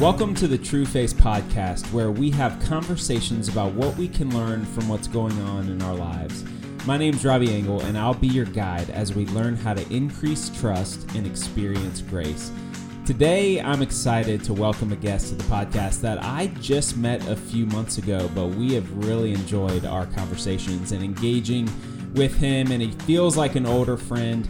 Welcome to the Trueface Podcast, where we have conversations about what we can learn from what's going on in our lives. My name's Robbie Engel, and I'll be your guide as we learn how to increase trust and experience grace. Today, I'm excited to welcome a guest to the podcast that I just met a few months ago, but we have really enjoyed our conversations and engaging with him, and he feels like an older friend.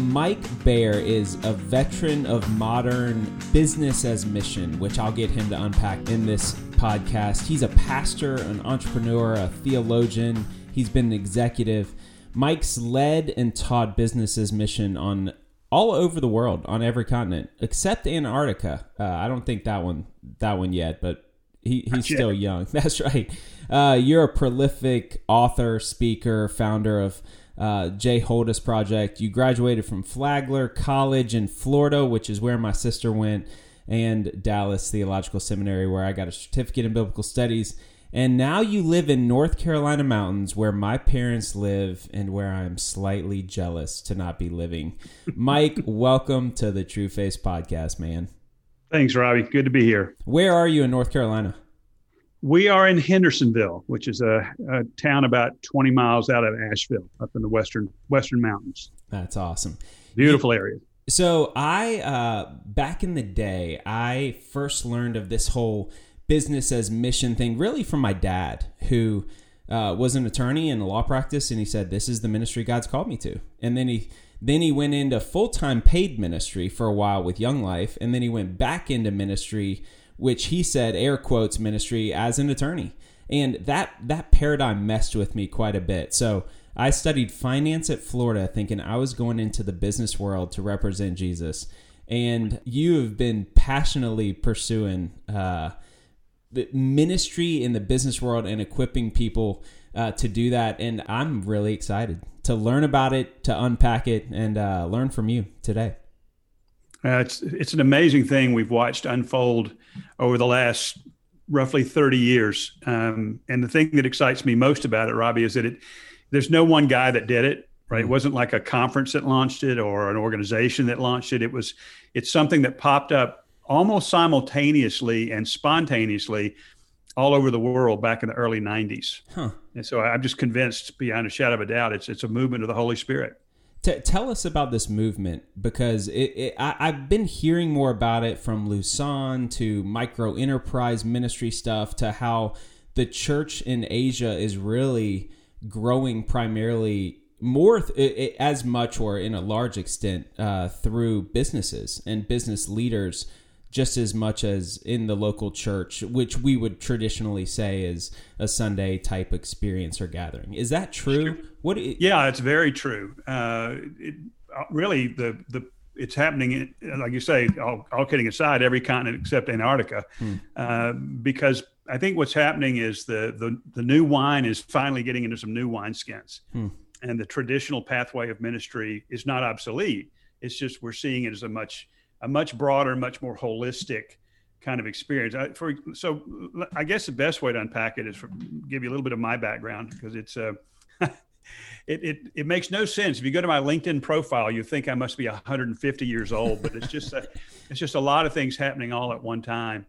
Mike Baer is a veteran of modern business as mission, which I'll get him to unpack in this podcast. He's a pastor, an entrepreneur, a theologian, he's been an executive. Mike's led and taught business as mission on all over the world, on every continent except Antarctica. Uh, I don't think that one that one yet, but he, he's still young. That's right. Uh, you're a prolific author, speaker, founder of uh, Joldos Project. You graduated from Flagler College in Florida, which is where my sister went, and Dallas Theological Seminary, where I got a certificate in biblical studies. And now you live in North Carolina mountains, where my parents live, and where I'm slightly jealous to not be living. Mike, welcome to the Trueface Podcast, man. Thanks, Robbie. Good to be here. Where are you in North Carolina? We are in Hendersonville, which is a, a, town about 20 miles out of Asheville, up in the western western mountains. That's awesome. Beautiful area. So I, uh, back in the day, I first learned of this whole business as mission thing really from my dad, who uh, was an attorney in a law practice, and he said, "This is the ministry God's called me to." And then he then he went into full time paid ministry for a while with Young Life, and then he went back into ministry which he said air quotes ministry as an attorney. And that that paradigm messed with me quite a bit. So I studied finance at Florida thinking I was going into the business world to represent Jesus. And you have been passionately pursuing uh, the ministry in the business world and equipping people uh, to do that. And I'm really excited to learn about it, to unpack it, and uh, learn from you today. Uh, it's it's an amazing thing we've watched unfold over the last roughly 30 years. Um, and the thing that excites me most about it, Robbie, is that it there's no one guy that did it. Right, it wasn't like a conference that launched it or an organization that launched it. It was it's something that popped up almost simultaneously and spontaneously all over the world back in the early 90s. Huh. And so I'm just convinced beyond a shadow of a doubt it's it's a movement of the Holy Spirit. T- tell us about this movement because it, it, I, have been hearing more about it from Lausanne to micro enterprise ministry stuff to how the church in Asia is really growing primarily more th- as much or in a large extent uh, through businesses and business leaders just as much as in the local church, which we would traditionally say is a Sunday type experience or gathering. Is that true? What? yeah, it's very true. Uh, it, uh, really, the the it's happening, in, like you say, all, all, kidding aside, every continent except Antarctica, hmm. uh, because I think what's happening is the, the the new wine is finally getting into some new wine skins, hmm. and the traditional pathway of ministry is not obsolete. It's just we're seeing it as a much a much broader, much more holistic kind of experience. I, for, so I guess the best way to unpack it is for, give you a little bit of my background because it's uh, it, it it makes no sense. If you go to my LinkedIn profile, you think I must be 150 years old, but it's just a, it's just a lot of things happening all at one time.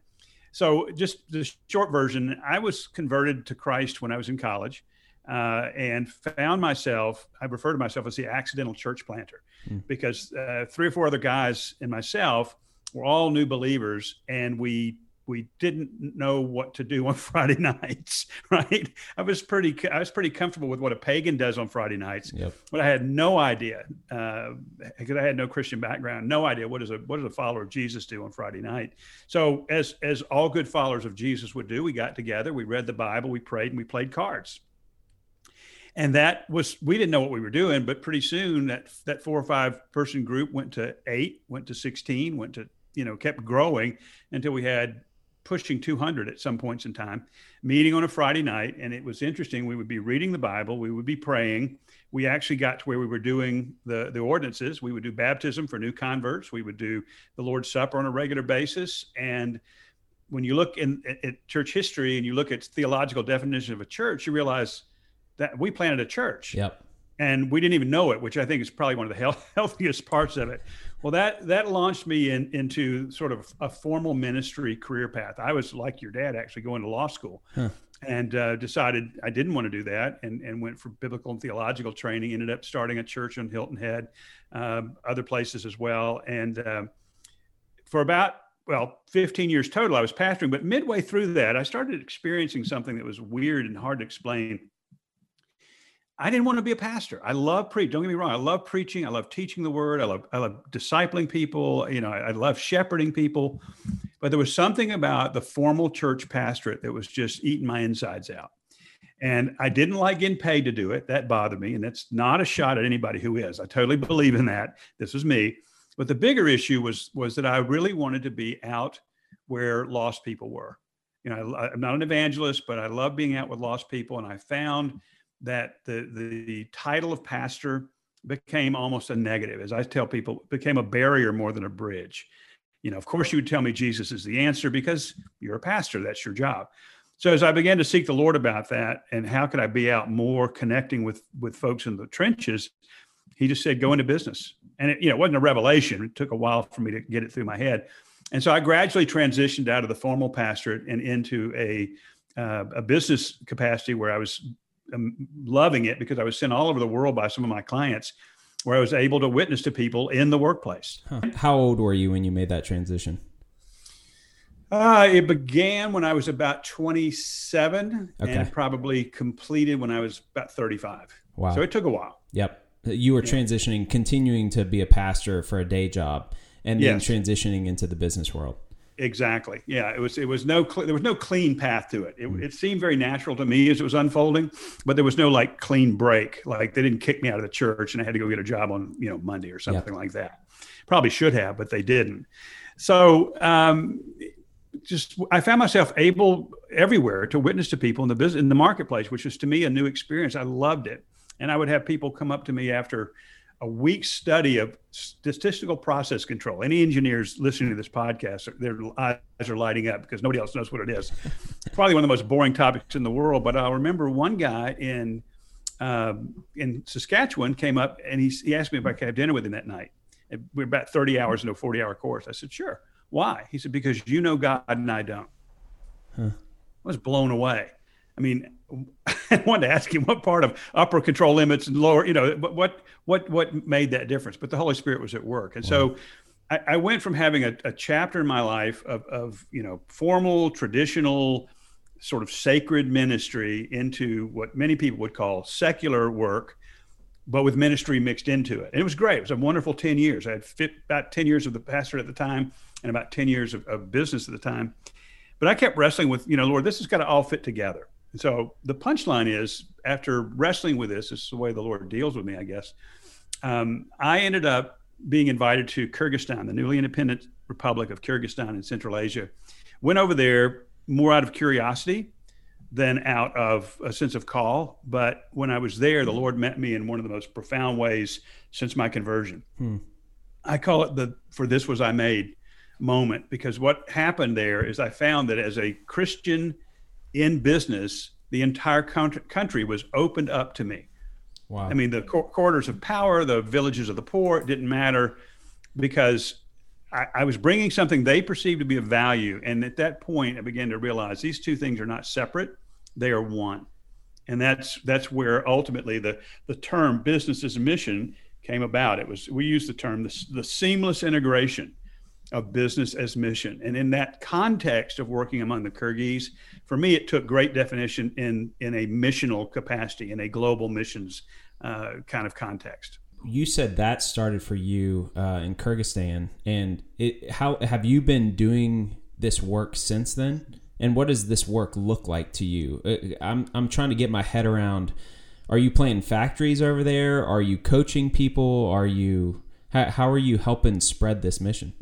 So just the short version, I was converted to Christ when I was in college. Uh, and found myself, I refer to myself as the accidental church planter mm. because uh, three or four other guys and myself were all new believers and we we didn't know what to do on Friday nights, right? I was pretty I was pretty comfortable with what a pagan does on Friday nights, yep. but I had no idea because uh, I had no Christian background, no idea what is a what does a follower of Jesus do on Friday night. So as as all good followers of Jesus would do, we got together, we read the Bible, we prayed, and we played cards and that was we didn't know what we were doing but pretty soon that that four or five person group went to eight went to 16 went to you know kept growing until we had pushing 200 at some points in time meeting on a friday night. And it was interesting we would be reading the bible we would be praying. We actually got to where we were doing the the ordinances. We would do baptism for new converts. We would do the lord's supper on a regular basis. And when you look in at, at church history and you look at theological definition of a church you realize that we planted a church. Yep. And we didn't even know it, which I think is probably one of the health, healthiest parts of it. Well, that that launched me in, into sort of a formal ministry career path. I was like your dad, actually going to law school, huh. and uh, decided I didn't want to do that, and and went for biblical and theological training. Ended up starting a church in Hilton Head, um, other places as well, and um, for about well 15 years total, I was pastoring. But midway through that, I started experiencing something that was weird and hard to explain I didn't want to be a pastor. I love preach. Don't get me wrong. I love preaching. I love teaching the word. I love I love discipling people. You know, I, I love shepherding people. But there was something about the formal church pastorate that was just eating my insides out. And I didn't like getting paid to do it. That bothered me. And that's not a shot at anybody who is. I totally believe in that. This was me. But the bigger issue was was that I really wanted to be out where lost people were. You know, I, I'm not an evangelist, but I love being out with lost people. And I found that the, the title of pastor became almost a negative. As I tell people, became a barrier more than a bridge. You know, of course, you would tell me Jesus is the answer because you're a pastor, that's your job. So as I began to seek the Lord about that and how could I be out more connecting with with folks in the trenches, he just said, go into business. And it, you know, it wasn't a revelation. It took a while for me to get it through my head. And so I gradually transitioned out of the formal pastorate and into a uh, a business capacity where I was loving it because I was sent all over the world by some of my clients where I was able to witness to people in the workplace. Huh. How old were you when you made that transition? Uh, it began when I was about 27 okay. and probably completed when I was about 35. Wow. So it took a while. Yep. You were yeah. transitioning, continuing to be a pastor for a day job and then yes. transitioning into the business world. Exactly. Yeah, it was. It was no. There was no clean path to it. It, mm. it, seemed very natural to me as it was unfolding, but there was no like clean break. Like they didn't kick me out of the church and I had to go get a job on you know Monday or something yep. like that. Probably should have, but they didn't. So um, just I found myself able everywhere to witness to people in the business in the marketplace, which was to me a new experience. I loved it, and I would have people come up to me after a week's study of statistical process control. Any engineers listening to this podcast, their eyes are lighting up because nobody else knows what it is. Probably one of the most boring topics in the world. But I'll remember one guy in um, in Saskatchewan came up and he, he asked me if I could have dinner with him that night. And we are about 30 hours into a 40 hour course. I said, sure. Why? He said, because you know God and I don't. Huh. I was blown away. I mean, I wanted to ask you what part of upper control limits and lower, you know, what what what made that difference. But the Holy Spirit was at work, and wow. so I, I, went from having a, a, chapter in my life of, of you know formal, traditional, sort of sacred ministry into what many people would call secular work, but with ministry mixed into it. And it was great. It was a wonderful ten years. I had fit, about ten years of the pastor at the time, and about ten years of, of business at the time. But I kept wrestling with, you know, Lord, this has got to all fit together so the punchline is after wrestling with this, this is the way the Lord deals with me, I guess. Um, I ended up being invited to Kyrgyzstan, the newly independent Republic of Kyrgyzstan in Central Asia. Went over there more out of curiosity than out of a sense of call. But when I was there, the Lord met me in one of the most profound ways since my conversion. Hmm. I call it the "for this was I made" moment because what happened there is I found that as a Christian in business, the entire country was opened up to me. Wow. I mean, the quarters of power, the villages of the poor, it didn't matter because I, I, was bringing something they perceived to be of value. And at that point, I began to realize these two things are not separate, they are one. And that's that's where ultimately the, the term business as a mission came about. It was we use the term the, the seamless integration of business as mission. And in that context of working among the Kyrgyz, for me, it took great definition in in a missional capacity, in a global missions uh, kind of context. You said that started for you uh, in Kyrgyzstan, and it, how have you been doing this work since then? And what does this work look like to you? Uh, I'm I'm trying to get my head around. Are you playing factories over there? Are you coaching people? Are you how, how are you helping spread this mission?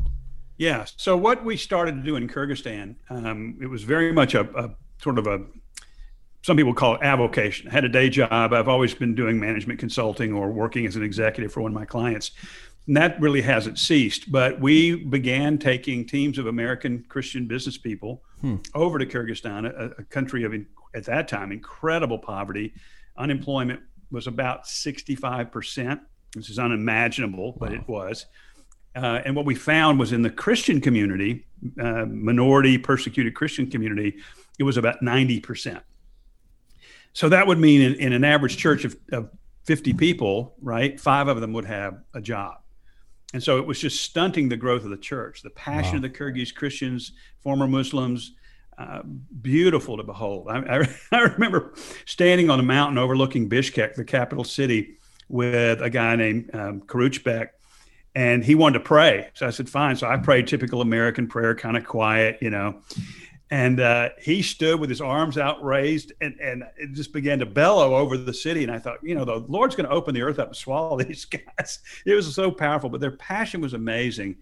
Yeah. So what we started to do in Kyrgyzstan, um, it was very much a, a, sort of a some people call it avocation. I had a day job. I've always been doing management consulting or working as an executive for one of my clients. And that really hasn't ceased. But we began taking teams of American Christian business people hmm. over to Kyrgyzstan, a, a country of, at that time, incredible poverty. Unemployment was about 65%, which is unimaginable, wow. but it was Uh, and what we found was in the Christian community, uh, minority persecuted Christian community, it was about 90%. So that would mean in, in an average church of, of 50 people, right, five of them would have a job. And so it was just stunting the growth of the church. The passion wow. of the Kyrgyz Christians, former Muslims, uh, beautiful to behold. I, I, I, remember standing on a mountain overlooking Bishkek, the capital city, with a guy named um, Karuchbek, and he wanted to pray. So I said, fine. So I prayed typical American prayer, kind of quiet, you know. And uh, he stood with his arms outraised and, and it just began to bellow over the city. And I thought, you know, the Lord's going to open the earth up and swallow these guys. It was so powerful, but their passion was amazing,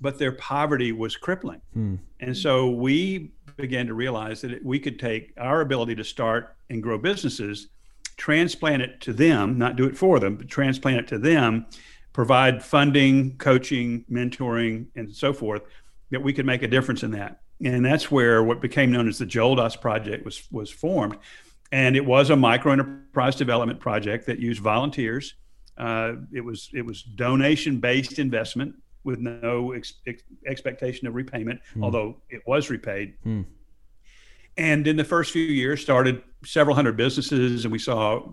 but their poverty was crippling. Hmm. And so we began to realize that we could take our ability to start and grow businesses, transplant it to them, not do it for them, but transplant it to them, provide funding, coaching, mentoring, and so forth, that we could make a difference in that and that's where what became known as the Joldos project was was formed, and it was a micro enterprise development project that used volunteers. Uh, it was it was donation based investment with no ex- ex- expectation of repayment, mm. although it was repaid. Mm. And in the first few years, started several hundred businesses, and we saw,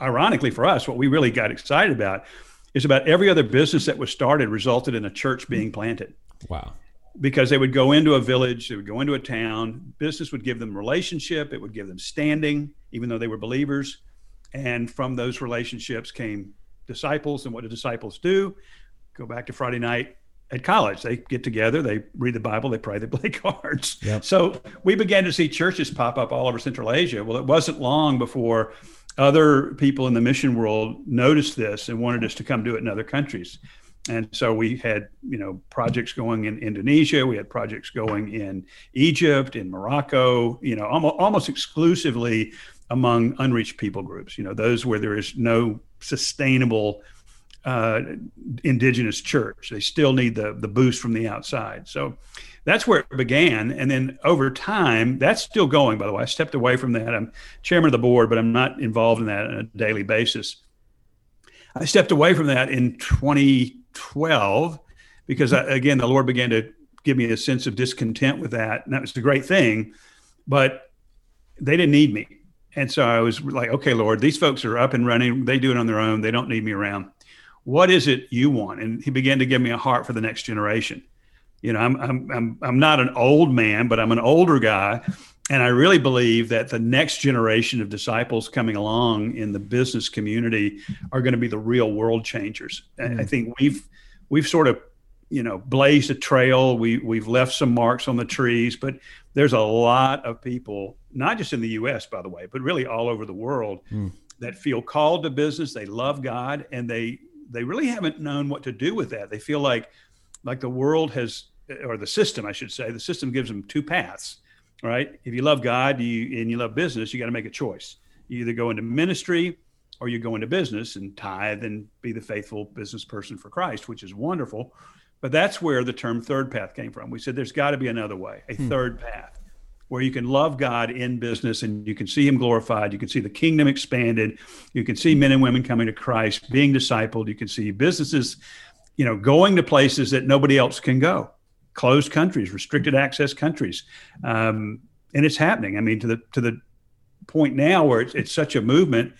ironically for us, what we really got excited about is about every other business that was started resulted in a church being planted. Wow because they would go into a village, they would go into a town. Business would give them relationship, it would give them standing, even though they were believers. And from those relationships came disciples. And what do disciples do? Go back to Friday night at college. They get together, they read the Bible, they pray, they play cards. Yep. So we began to see churches pop up all over Central Asia. Well, it wasn't long before other people in the mission world noticed this and wanted us to come do it in other countries and so we had you know projects going in Indonesia, we had projects going in Egypt, in Morocco, you know, almost, almost exclusively among unreached people groups. You know, those where there is no sustainable uh, indigenous church. They still need the the boost from the outside. So that's where it began. And then over time, that's still going. By the way, I stepped away from that. I'm chairman of the board, but I'm not involved in that on a daily basis. I stepped away from that in 2012 because I, again the lord began to give me a sense of discontent with that and that was a great thing but they didn't need me and so i was like okay lord these folks are up and running they do it on their own they don't need me around what is it you want and he began to give me a heart for the next generation you know i'm i'm i'm, I'm not an old man but i'm an older guy and I really believe that the next generation of disciples coming along in the business community are going to be the real world changers. Mm-hmm. I think we've we've sort of you know blazed a trail. We we've left some marks on the trees, but there's a lot of people, not just in the U.S. by the way, but really all over the world, mm. that feel called to business. They love God, and they they really haven't known what to do with that. They feel like like the world has or the system, I should say, the system gives them two paths right? If you love God you, and you love business, you got to make a choice. You either go into ministry or you go into business and tithe and be the faithful business person for Christ, which is wonderful. But that's where the term third path came from. We said there's got to be another way, a hmm. third path where you can love God in business and you can see him glorified. You can see the kingdom expanded. You can see men and women coming to Christ, being discipled. You can see businesses, you know, going to places that nobody else can go closed countries, restricted access countries, um, and it's happening. I mean, to the to the point now where it's, it's such a movement.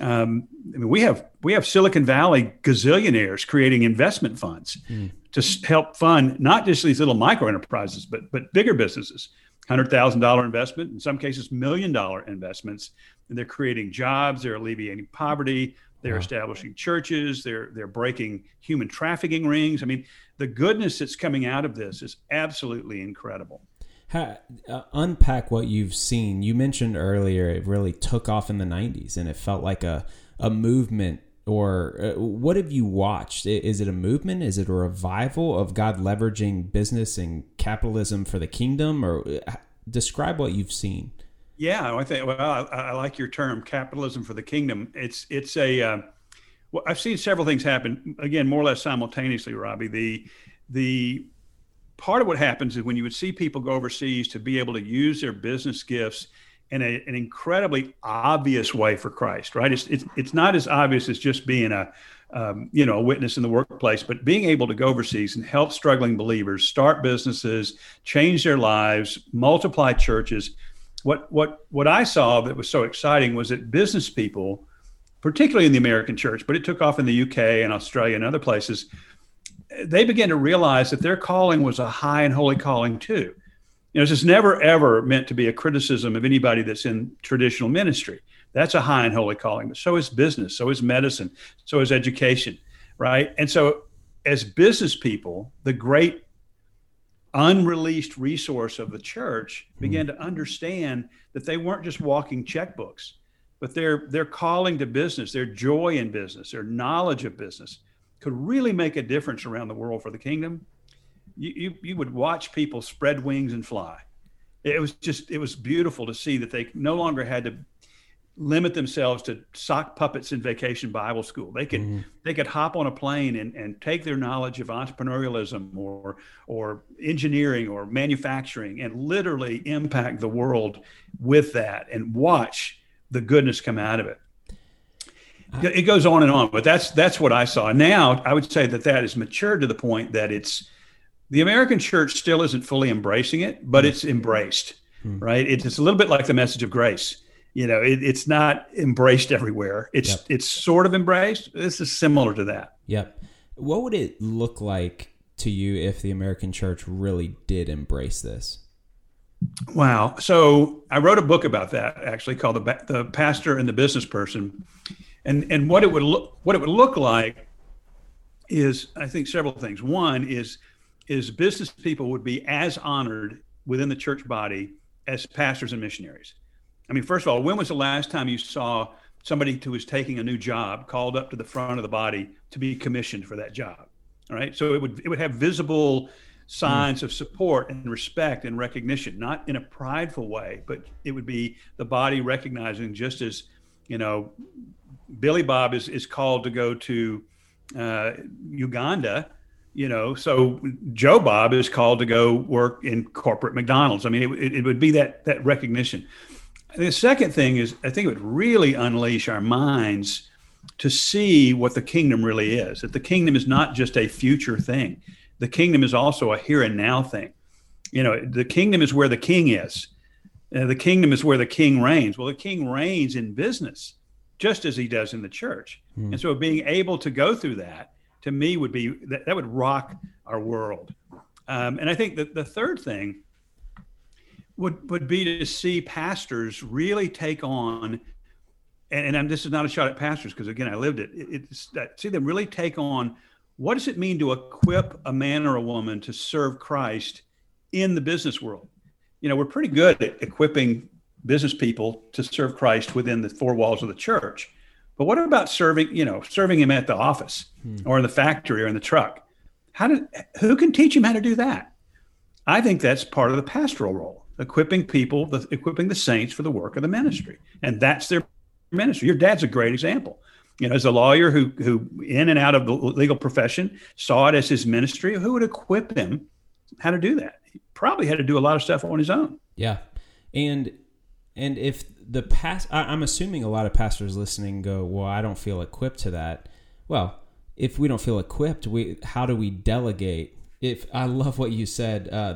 Um, I mean, we have we have Silicon Valley gazillionaires creating investment funds mm. to help fund not just these little micro enterprises, but but bigger businesses. Hundred thousand dollar investment, in some cases, million dollar investments, and they're creating jobs. They're alleviating poverty. They're wow. establishing churches. They're they're breaking human trafficking rings. I mean, the goodness that's coming out of this is absolutely incredible. uh, unpack what you've seen. You mentioned earlier it really took off in the '90s, and it felt like a a movement. Or uh, what have you watched? Is it a movement? Is it a revival of God leveraging business and capitalism for the kingdom? Or uh, describe what you've seen. Yeah, I think. Well, I, I, like your term, capitalism for the kingdom. It's it's a. Uh, well, I've seen several things happen again, more or less simultaneously. Robbie, the the part of what happens is when you would see people go overseas to be able to use their business gifts in a, an incredibly obvious way for Christ, right? It's, it's, it's not as obvious as just being a, um, you know, a witness in the workplace, but being able to go overseas and help struggling believers start businesses, change their lives, multiply churches. What what what I saw that was so exciting was that business people, particularly in the American church, but it took off in the UK and Australia and other places, they began to realize that their calling was a high and holy calling too. You know, this is never ever meant to be a criticism of anybody that's in traditional ministry. That's a high and holy calling. But so is business, so is medicine, so is education, right? And so, as business people, the great unreleased resource of the church hmm. began to understand that they weren't just walking checkbooks, but their their calling to business, their joy in business, their knowledge of business could really make a difference around the world for the kingdom. You, you, you would watch people spread wings and fly. It was just, it was beautiful to see that they no longer had to limit themselves to sock puppets in vacation Bible school. They could mm-hmm. they could hop on a plane and, and take their knowledge of entrepreneurialism or or engineering or manufacturing and literally impact the world with that and watch the goodness come out of it. It goes on and on, but that's that's what I saw. Now I would say that that is matured to the point that it's the American church still isn't fully embracing it, but mm-hmm. it's embraced, mm-hmm. right? It's a little bit like the message of grace you know it, it's not embraced everywhere. It's yep. it's sort of embraced. This is similar to that. Yep. What would it look like to you if the american church really did embrace this? Wow. So i wrote a book about that actually called the, the pastor and the business person. And and what it would look what it would look like is i think several things. One is is business people would be as honored within the church body as pastors and missionaries I mean, first of all, when was the last time you saw somebody who was taking a new job called up to the front of the body to be commissioned for that job? All right. So it would it would have visible signs mm. of support and respect and recognition, not in a prideful way, but it would be the body recognizing just as, you know, Billy Bob is, is called to go to uh, Uganda, you know, so Joe Bob is called to go work in corporate McDonald's. I mean, it, it would be that that recognition. The second thing is, I think it would really unleash our minds to see what the kingdom really is. That the kingdom is not just a future thing, the kingdom is also a here and now thing. You know, the kingdom is where the king is. Uh, the kingdom is where the king reigns. Well, the king reigns in business just as he does in the church. Mm. And so being able to go through that to me would be that, that would rock our world. Um, and I think that the third thing would would be to see pastors really take on and, and this is not a shot at pastors because again I lived it. it it's that see them really take on what does it mean to equip a man or a woman to serve Christ in the business world? You know, we're pretty good at equipping business people to serve Christ within the four walls of the church. But what about serving, you know, serving him at the office hmm. or in the factory or in the truck? How did who can teach him how to do that? I think that's part of the pastoral role equipping people, the, equipping the saints for the work of the ministry, and that's their ministry. Your dad's a great example. You know, as a lawyer who who in and out of the legal profession saw it as his ministry, who would equip him how to do that? He probably had to do a lot of stuff on his own. Yeah, and and if the past, I'm assuming a lot of pastors listening go, well, I don't feel equipped to that. Well, if we don't feel equipped, we how do we delegate? If I love what you said, uh,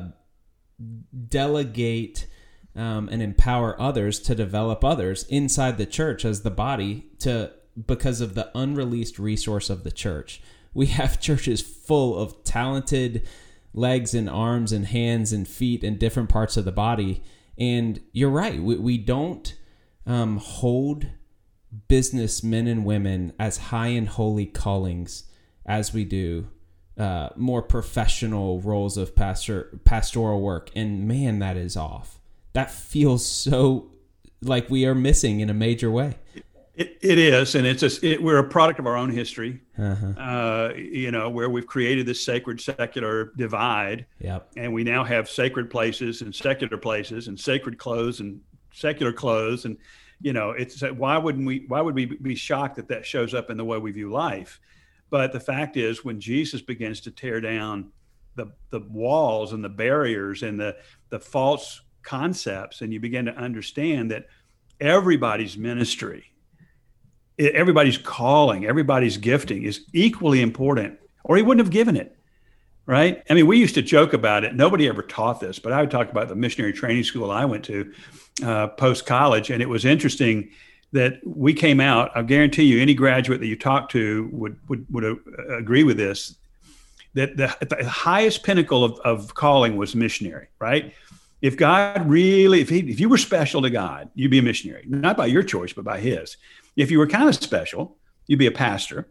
delegate um, and empower others to develop others inside the church as the body to because of the unreleased resource of the church. We have churches full of talented legs and arms and hands and feet and different parts of the body. And you're right, we, we don't um, hold businessmen and women as high and holy callings as we do uh, more professional roles of pastor pastoral work, and man, that is off. That feels so like we are missing in a major way. It, it is, and it's a, it, we're a product of our own history. Uh-huh. Uh, you know, where we've created this sacred secular divide. Yep. And we now have sacred places and secular places, and sacred clothes and secular clothes, and you know, it's why wouldn't we? Why would we be shocked that that shows up in the way we view life? But the fact is, when Jesus begins to tear down the, the walls and the barriers and the, the false concepts and you begin to understand that everybody's ministry, everybody's calling, everybody's gifting is equally important, or he wouldn't have given it. Right. I mean, we used to joke about it. Nobody ever taught this, but I would talk about the missionary training school I went to uh, post college. And it was interesting that we came out. I guarantee you, any graduate that you talk to would, would, would uh, agree with this that the, the highest pinnacle of, of calling was missionary, right? If God really, if he, if you were special to God, you'd be a missionary, not by your choice, but by His. If you were kind of special, you'd be a pastor.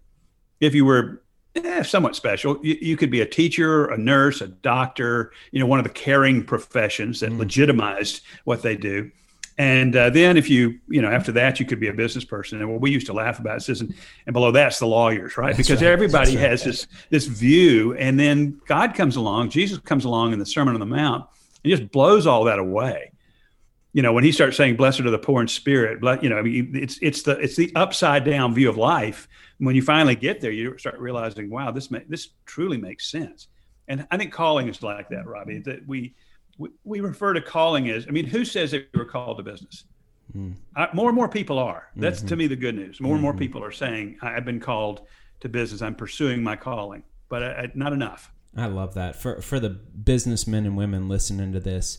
If you were eh, somewhat special, you, you, could be a teacher, a nurse, a doctor. You know, one of the caring professions that mm. legitimized what they do. And uh, then if you, you know, after that, you could be a business person. And what we used to laugh about is, and, and below that's the lawyers, right? That's because right. everybody has this this view. And then God comes along, Jesus comes along in the Sermon on the Mount, and just blows all that away. You know, when he starts saying, "Blessed are the poor in spirit," you know, I mean, it's it's the it's the upside down view of life. When you finally get there, you start realizing, "Wow, this may, this truly makes sense." And I think calling is like that, Robbie. That we we, we refer to calling as, I mean, who says they were called to business? Mm. I, more and more people are. That's mm-hmm. to me the good news. More mm-hmm. and more mm-hmm. people are saying, I've been called to business. I'm pursuing my calling, but I, I, not enough. I love that. For, for the businessmen and women listening to this,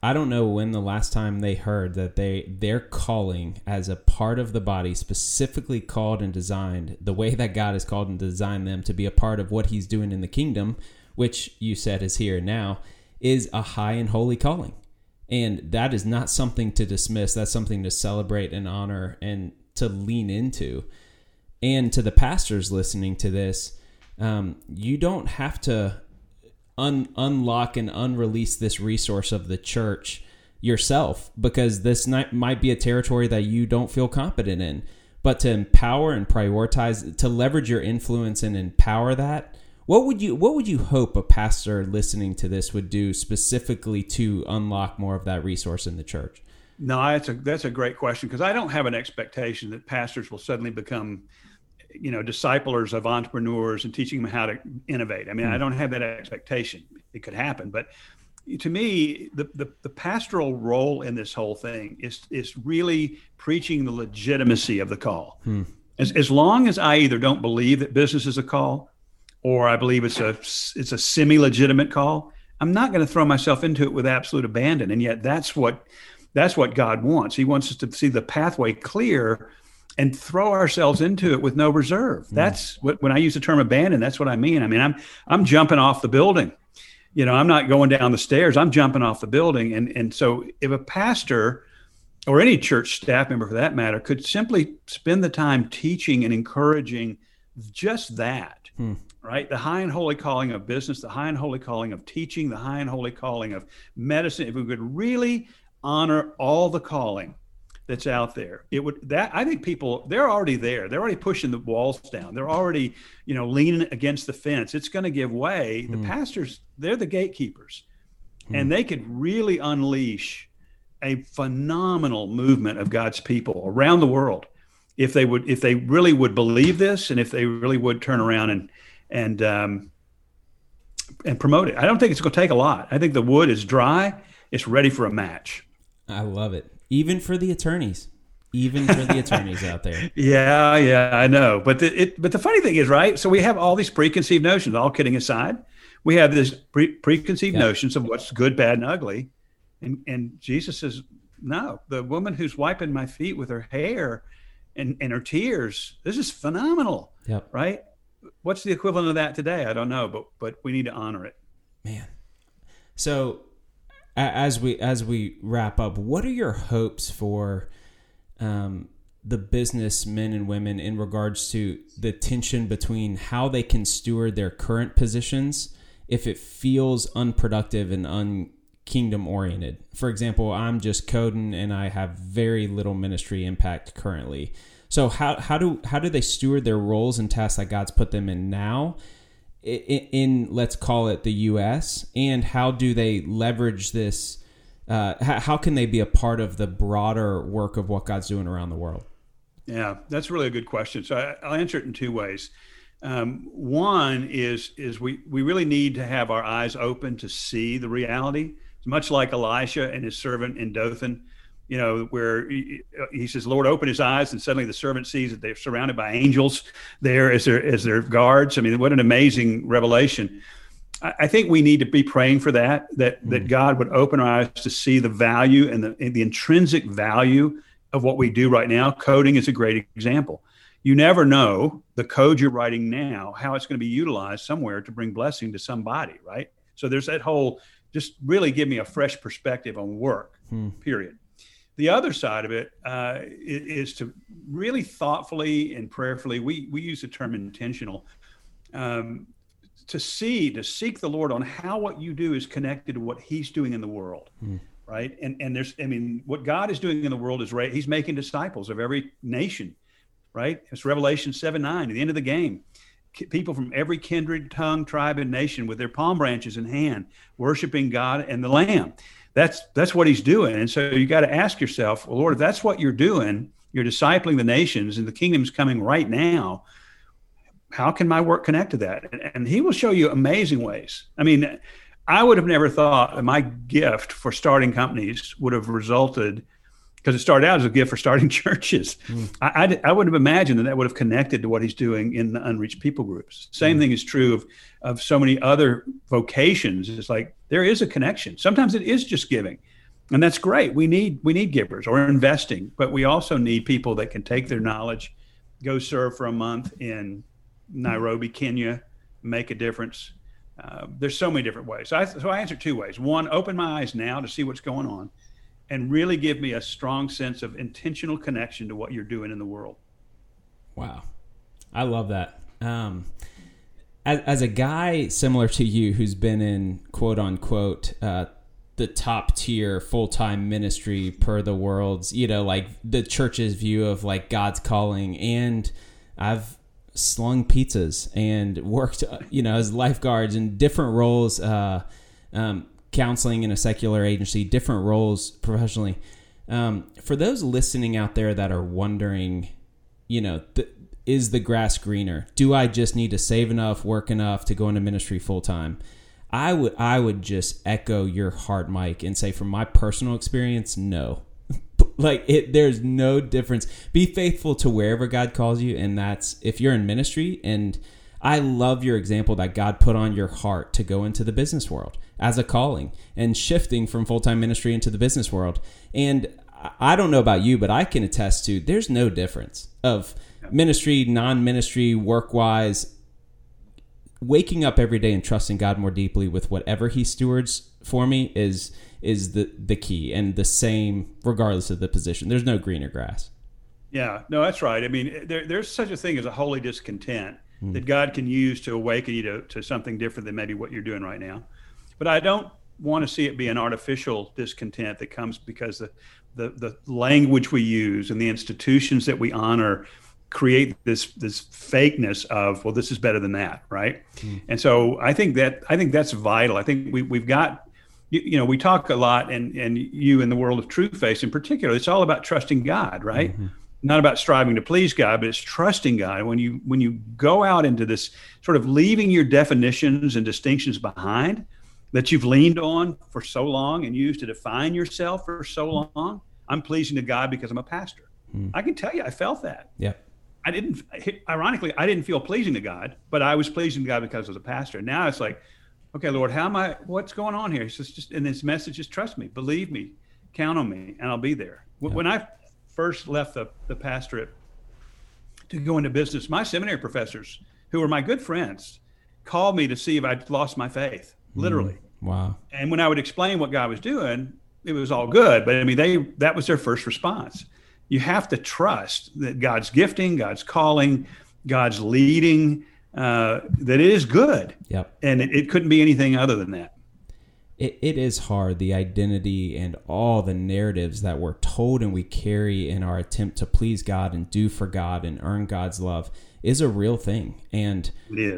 I don't know when the last time they heard that they their calling as a part of the body specifically called and designed the way that God has called and designed them to be a part of what he's doing in the kingdom, which you said is here now is a high and holy calling. And that is not something to dismiss. That's something to celebrate and honor and to lean into. And to the pastors listening to this, um, you don't have to un- unlock and unrelease this resource of the church yourself because this might be a territory that you don't feel competent in. But to empower and prioritize, to leverage your influence and empower that what would you What would you hope a pastor listening to this would do specifically to unlock more of that resource in the church? No, that's a that's a great question because I don't have an expectation that pastors will suddenly become, you know, disciplers of entrepreneurs and teaching them how to innovate. I mean, mm. I hmm. don't have that expectation. It could happen, but to me, the, the, the, pastoral role in this whole thing is is really preaching the legitimacy of the call. Hmm. As, as long as I either don't believe that business is a call or I believe it's a it's a semi-legitimate call, I'm not going to throw myself into it with absolute abandon. And yet that's what that's what God wants. He wants us to see the pathway clear and throw ourselves into it with no reserve. Mm. That's what when I use the term abandon, that's what I mean. I mean, I'm I'm jumping off the building. You know, I'm not going down the stairs. I'm jumping off the building. And and so if a pastor or any church staff member for that matter could simply spend the time teaching and encouraging just that. Hmm right? The high and holy calling of business, the high and holy calling of teaching, the high and holy calling of medicine. If we could really honor all the calling that's out there, it would that I think people they're already there. They're already pushing the walls down. They're already, you know, leaning against the fence. It's going to give way. Mm. The hmm. pastors, they're the gatekeepers. Mm. And they could really unleash a phenomenal movement of God's people around the world if they would if they really would believe this and if they really would turn around and and um, and promote it. I don't think it's going to take a lot. I think the wood is dry. It's ready for a match. I love it. Even for the attorneys. Even for the attorneys out there. Yeah, yeah, I know. But the, it, but the funny thing is, right? So we have all these preconceived notions. All kidding aside, we have this pre- preconceived yeah. notions of what's good, bad, and ugly, and and Jesus says, no. The woman who's wiping my feet with her hair and and her tears. This is phenomenal. Yep. Right what's the equivalent of that today? I don't know, but but we need to honor it. Man. So as we as we wrap up, what are your hopes for um, the business men and women in regards to the tension between how they can steward their current positions if it feels unproductive and un kingdom oriented. For example, I'm just coding and I have very little ministry impact currently. So how how do how do they steward their roles and tasks that God's put them in now? In, in let's call it the U.S. and how do they leverage this? Uh, how, how can they be a part of the broader work of what God's doing around the world? Yeah, that's really a good question. So I, I'll answer it in two ways. Um, one is is we we really need to have our eyes open to see the reality. As much like Elisha and his servant in Dothan, you know, where he, he, says, Lord, open his eyes, and suddenly the servant sees that they're surrounded by angels there as their, as their guards. I mean, what an amazing revelation. I, I think we need to be praying for that, that, mm. that God would open our eyes to see the value and the, and the intrinsic value of what we do right now. Coding is a great example. You never know the code you're writing now, how it's going to be utilized somewhere to bring blessing to somebody, right? So there's that whole just really give me a fresh perspective on work, hmm. period. The other side of it uh, is to really thoughtfully and prayerfully, we, we use the term intentional, um, to see, to seek the Lord on how what you do is connected to what He's doing in the world. Hmm. Right. And, and there's, I mean, what God is doing in the world is right. He's making disciples of every nation. Right. It's Revelation 7 9, at the end of the game people from every kindred, tongue, tribe, and nation with their palm branches in hand, worshiping God and the Lamb. That's that's what he's doing. And so you got to ask yourself, well, Lord, if that's what you're doing, you're discipling the nations, and the kingdom's coming right now. How can my work connect to that? And, and he will show you amazing ways. I mean, I would have never thought that my gift for starting companies would have resulted because it started out as a gift for starting churches. Mm. I, I, I, would have imagined that that would have connected to what he's doing in the unreached people groups. Same mm. thing is true of, of so many other vocations. It's like there is a connection. Sometimes it is just giving. And that's great. We need we need givers or investing, but we also need people that can take their knowledge, go serve for a month in Nairobi, Kenya, make a difference. Uh, there's so many different ways. So I, so I answer two ways. One, open my eyes now to see what's going on and really give me a strong sense of intentional connection to what you're doing in the world. Wow. I love that. Um, as, as a guy similar to you who's been in quote unquote uh, the top tier full time ministry per the world's, you know, like the church's view of like God's calling, and I've slung pizzas and worked, you know, as lifeguards in different roles. Uh, um, counseling in a secular agency, different roles professionally. Um, for those listening out there that are wondering, you know, th- is the grass greener? Do I just need to save enough, work enough to go into ministry full time? I would I would just echo your heart, Mike, and say from my personal experience, no. like it there's no difference. Be faithful to wherever God calls you, and that's if you're in ministry and I love your example that God put on your heart to go into the business world as a calling and shifting from full time ministry into the business world. And I don't know about you, but I can attest to there's no difference of ministry, non ministry, work wise. Waking up every day and trusting God more deeply with whatever He stewards for me is is the the key and the same regardless of the position. There's no greener grass. Yeah, no, that's right. I mean, there, there's such a thing as a holy discontent mm. that God can use to awaken you to, to something different than maybe what you're doing right now. But I don't want to see it be an artificial discontent that comes because the, the, the language we use and the institutions that we honor create this this fakeness of well this is better than that right mm. and so i think that i think that's vital i think we, we've got you, you, know we talk a lot and and you in the world of Trueface in particular it's all about trusting god right mm-hmm. not about striving to please god but it's trusting god when you when you go out into this sort of leaving your definitions and distinctions behind that you've leaned on for so long and used to define yourself for so long. I'm pleasing to God because I'm a pastor. Hmm. I can tell you, I felt that. Yeah. I didn't, ironically, I didn't feel pleasing to God, but I was pleasing to God because I was a pastor. Now it's like, okay, Lord, how am I, what's going on here? He says, just, and this message is trust me, believe me, count on me, and I'll be there. Yeah. When I first left the, the pastorate to go into business, my seminary professors, who were my good friends, called me to see if I'd lost my faith literally. Mm, wow. And when I would explain what God was doing, it was all good. But I mean, they that was their first response. You have to trust that God's gifting, God's calling, God's leading, uh, that it is good. Yep. And it, it couldn't be anything other than that. It, it is hard, the identity and all the narratives that we're told and we carry in our attempt to please God and do for God and earn God's love is a real thing, and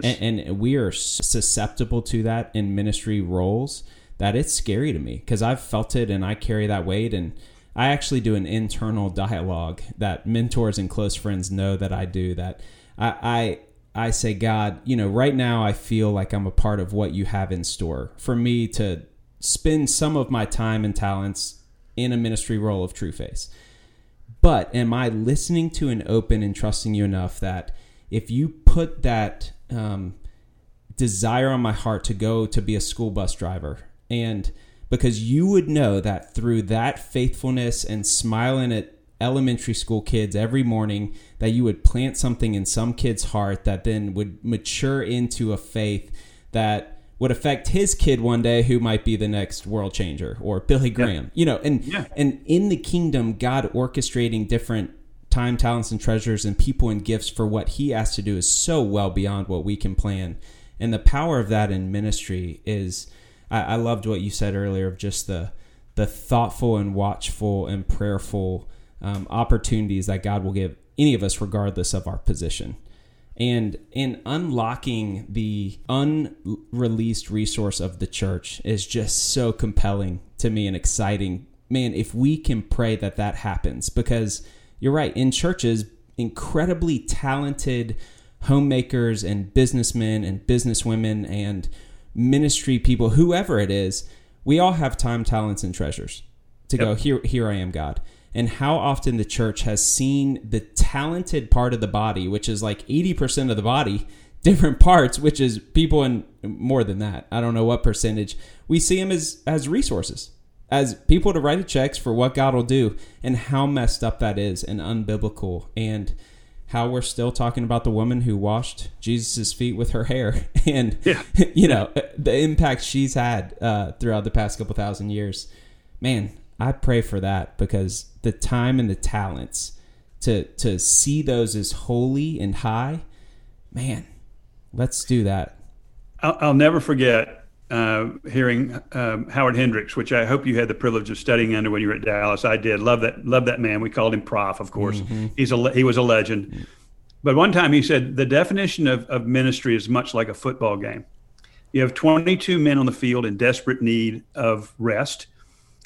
and, and we are susceptible to that in ministry roles. That it's scary to me because I've felt it and I carry that weight and. I actually do an internal dialogue that mentors and close friends know that I do. That I, I I say, God, you know, right now I feel like I'm a part of what you have in store for me to spend some of my time and talents in a ministry role of Trueface. But am I listening to and open and trusting you enough that if you put that um, desire on my heart to go to be a school bus driver, and because you would know that through that faithfulness and smiling at elementary school kids every morning, that you would plant something in some kid's heart that then would mature into a faith that would affect his kid one day who might be the next world changer or Billy Graham. Yeah. You know, and yeah. and in the kingdom, God orchestrating different time, talents, and treasures and people and gifts for what he has to do is so well beyond what we can plan. And the power of that in ministry is I, I loved what you said earlier of just the the thoughtful and watchful and prayerful um, opportunities that God will give any of us regardless of our position and in unlocking the unreleased resource of the church is just so compelling to me and exciting man if we can pray that that happens because you're right in churches incredibly talented homemakers and businessmen and businesswomen and ministry people whoever it is we all have time talents and treasures to yep. go here here i am god and how often the church has seen the talented part of the body, which is like 80% of the body, different parts, which is people in more than that. I don't know what percentage. We see them as as resources, as people to write the checks for what God will do, and how messed up that is and unbiblical, and how we're still talking about the woman who washed Jesus' feet with her hair, and yeah. you know the impact she's had uh, throughout the past couple thousand years. Man, I pray for that because the time and the talents to to see those as holy and high, man, let's do that. I'll, I'll never forget uh, hearing um, Howard Hendricks, which I hope you had the privilege of studying under when you were at Dallas. I did. Love that. Love that man. We called him Prof. Of course, mm-hmm. he's a he was a legend. But one time he said the definition of, of ministry is much like a football game. You have 22 men on the field in desperate need of rest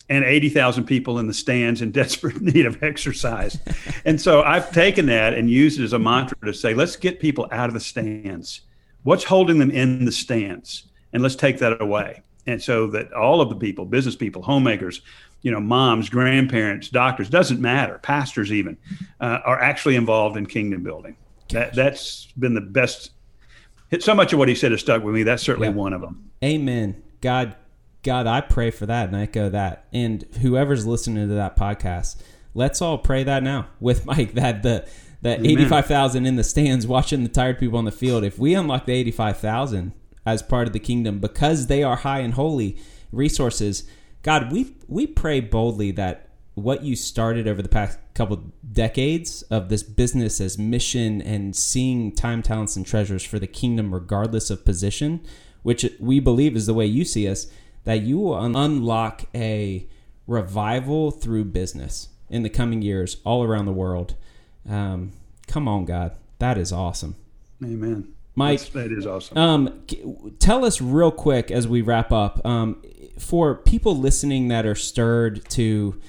and 80,000 people in the stands in desperate need of exercise. and so I've taken that and used it as a mantra to say, let's get people out of the stands. What's holding them in the stands? And let's take that away. And so that all of the people, business people, homemakers, you know, moms, grandparents, doctors, doesn't matter, pastors even, uh, are actually involved in kingdom building. That, that's been the best. So much of what he said has stuck with me. That's certainly yeah. one of them. Amen. God God, I pray for that and I echo that. And whoever's listening to that podcast, let's all pray that now with Mike that the that 85,000 in the stands watching the tired people on the field. If we unlock the 85,000 as part of the kingdom because they are high and holy resources, God, we we pray boldly that what you started over the past couple decades of this business as mission and seeing time, talents, and treasures for the kingdom, regardless of position, which we believe is the way you see us that you will unlock a revival through business in the coming years all around the world. Um, come on, God. That is awesome. Amen. Mike, That's, that is awesome. Um, tell us real quick as we wrap up um, for people listening that are stirred to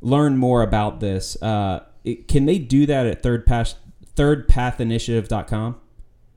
learn more about this. Uh, can they do that at third path, thirdpathinitiative.com?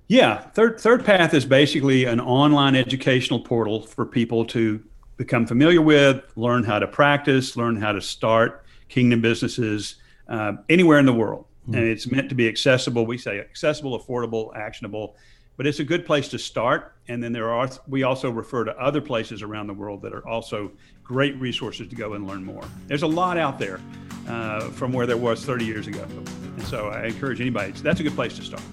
Yeah, Third Third Path is basically an online educational portal for people to become familiar with, learn how to practice, learn how to start kingdom businesses uh, anywhere in the world. Mm-hmm. And it's meant to be accessible. We say accessible, affordable, actionable, but it's a good place to start. And then there are we also refer to other places around the world that are also great resources to go and learn more. There's a lot out there uh, from where there was 30 years ago, and so I encourage anybody. so That's a good place to start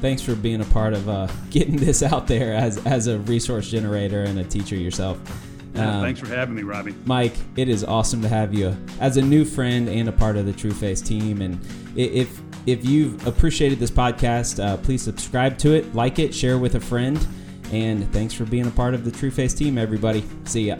thanks for being a part of uh, getting this out there as, as a resource generator and a teacher yourself. Um, thanks for having me, Robbie. Mike, it is awesome to have you as a new friend and a part of the Trueface team. And if if you've appreciated this podcast, uh, please subscribe to it, like it, share with a friend. And thanks for being a part of the Trueface team, everybody. See ya.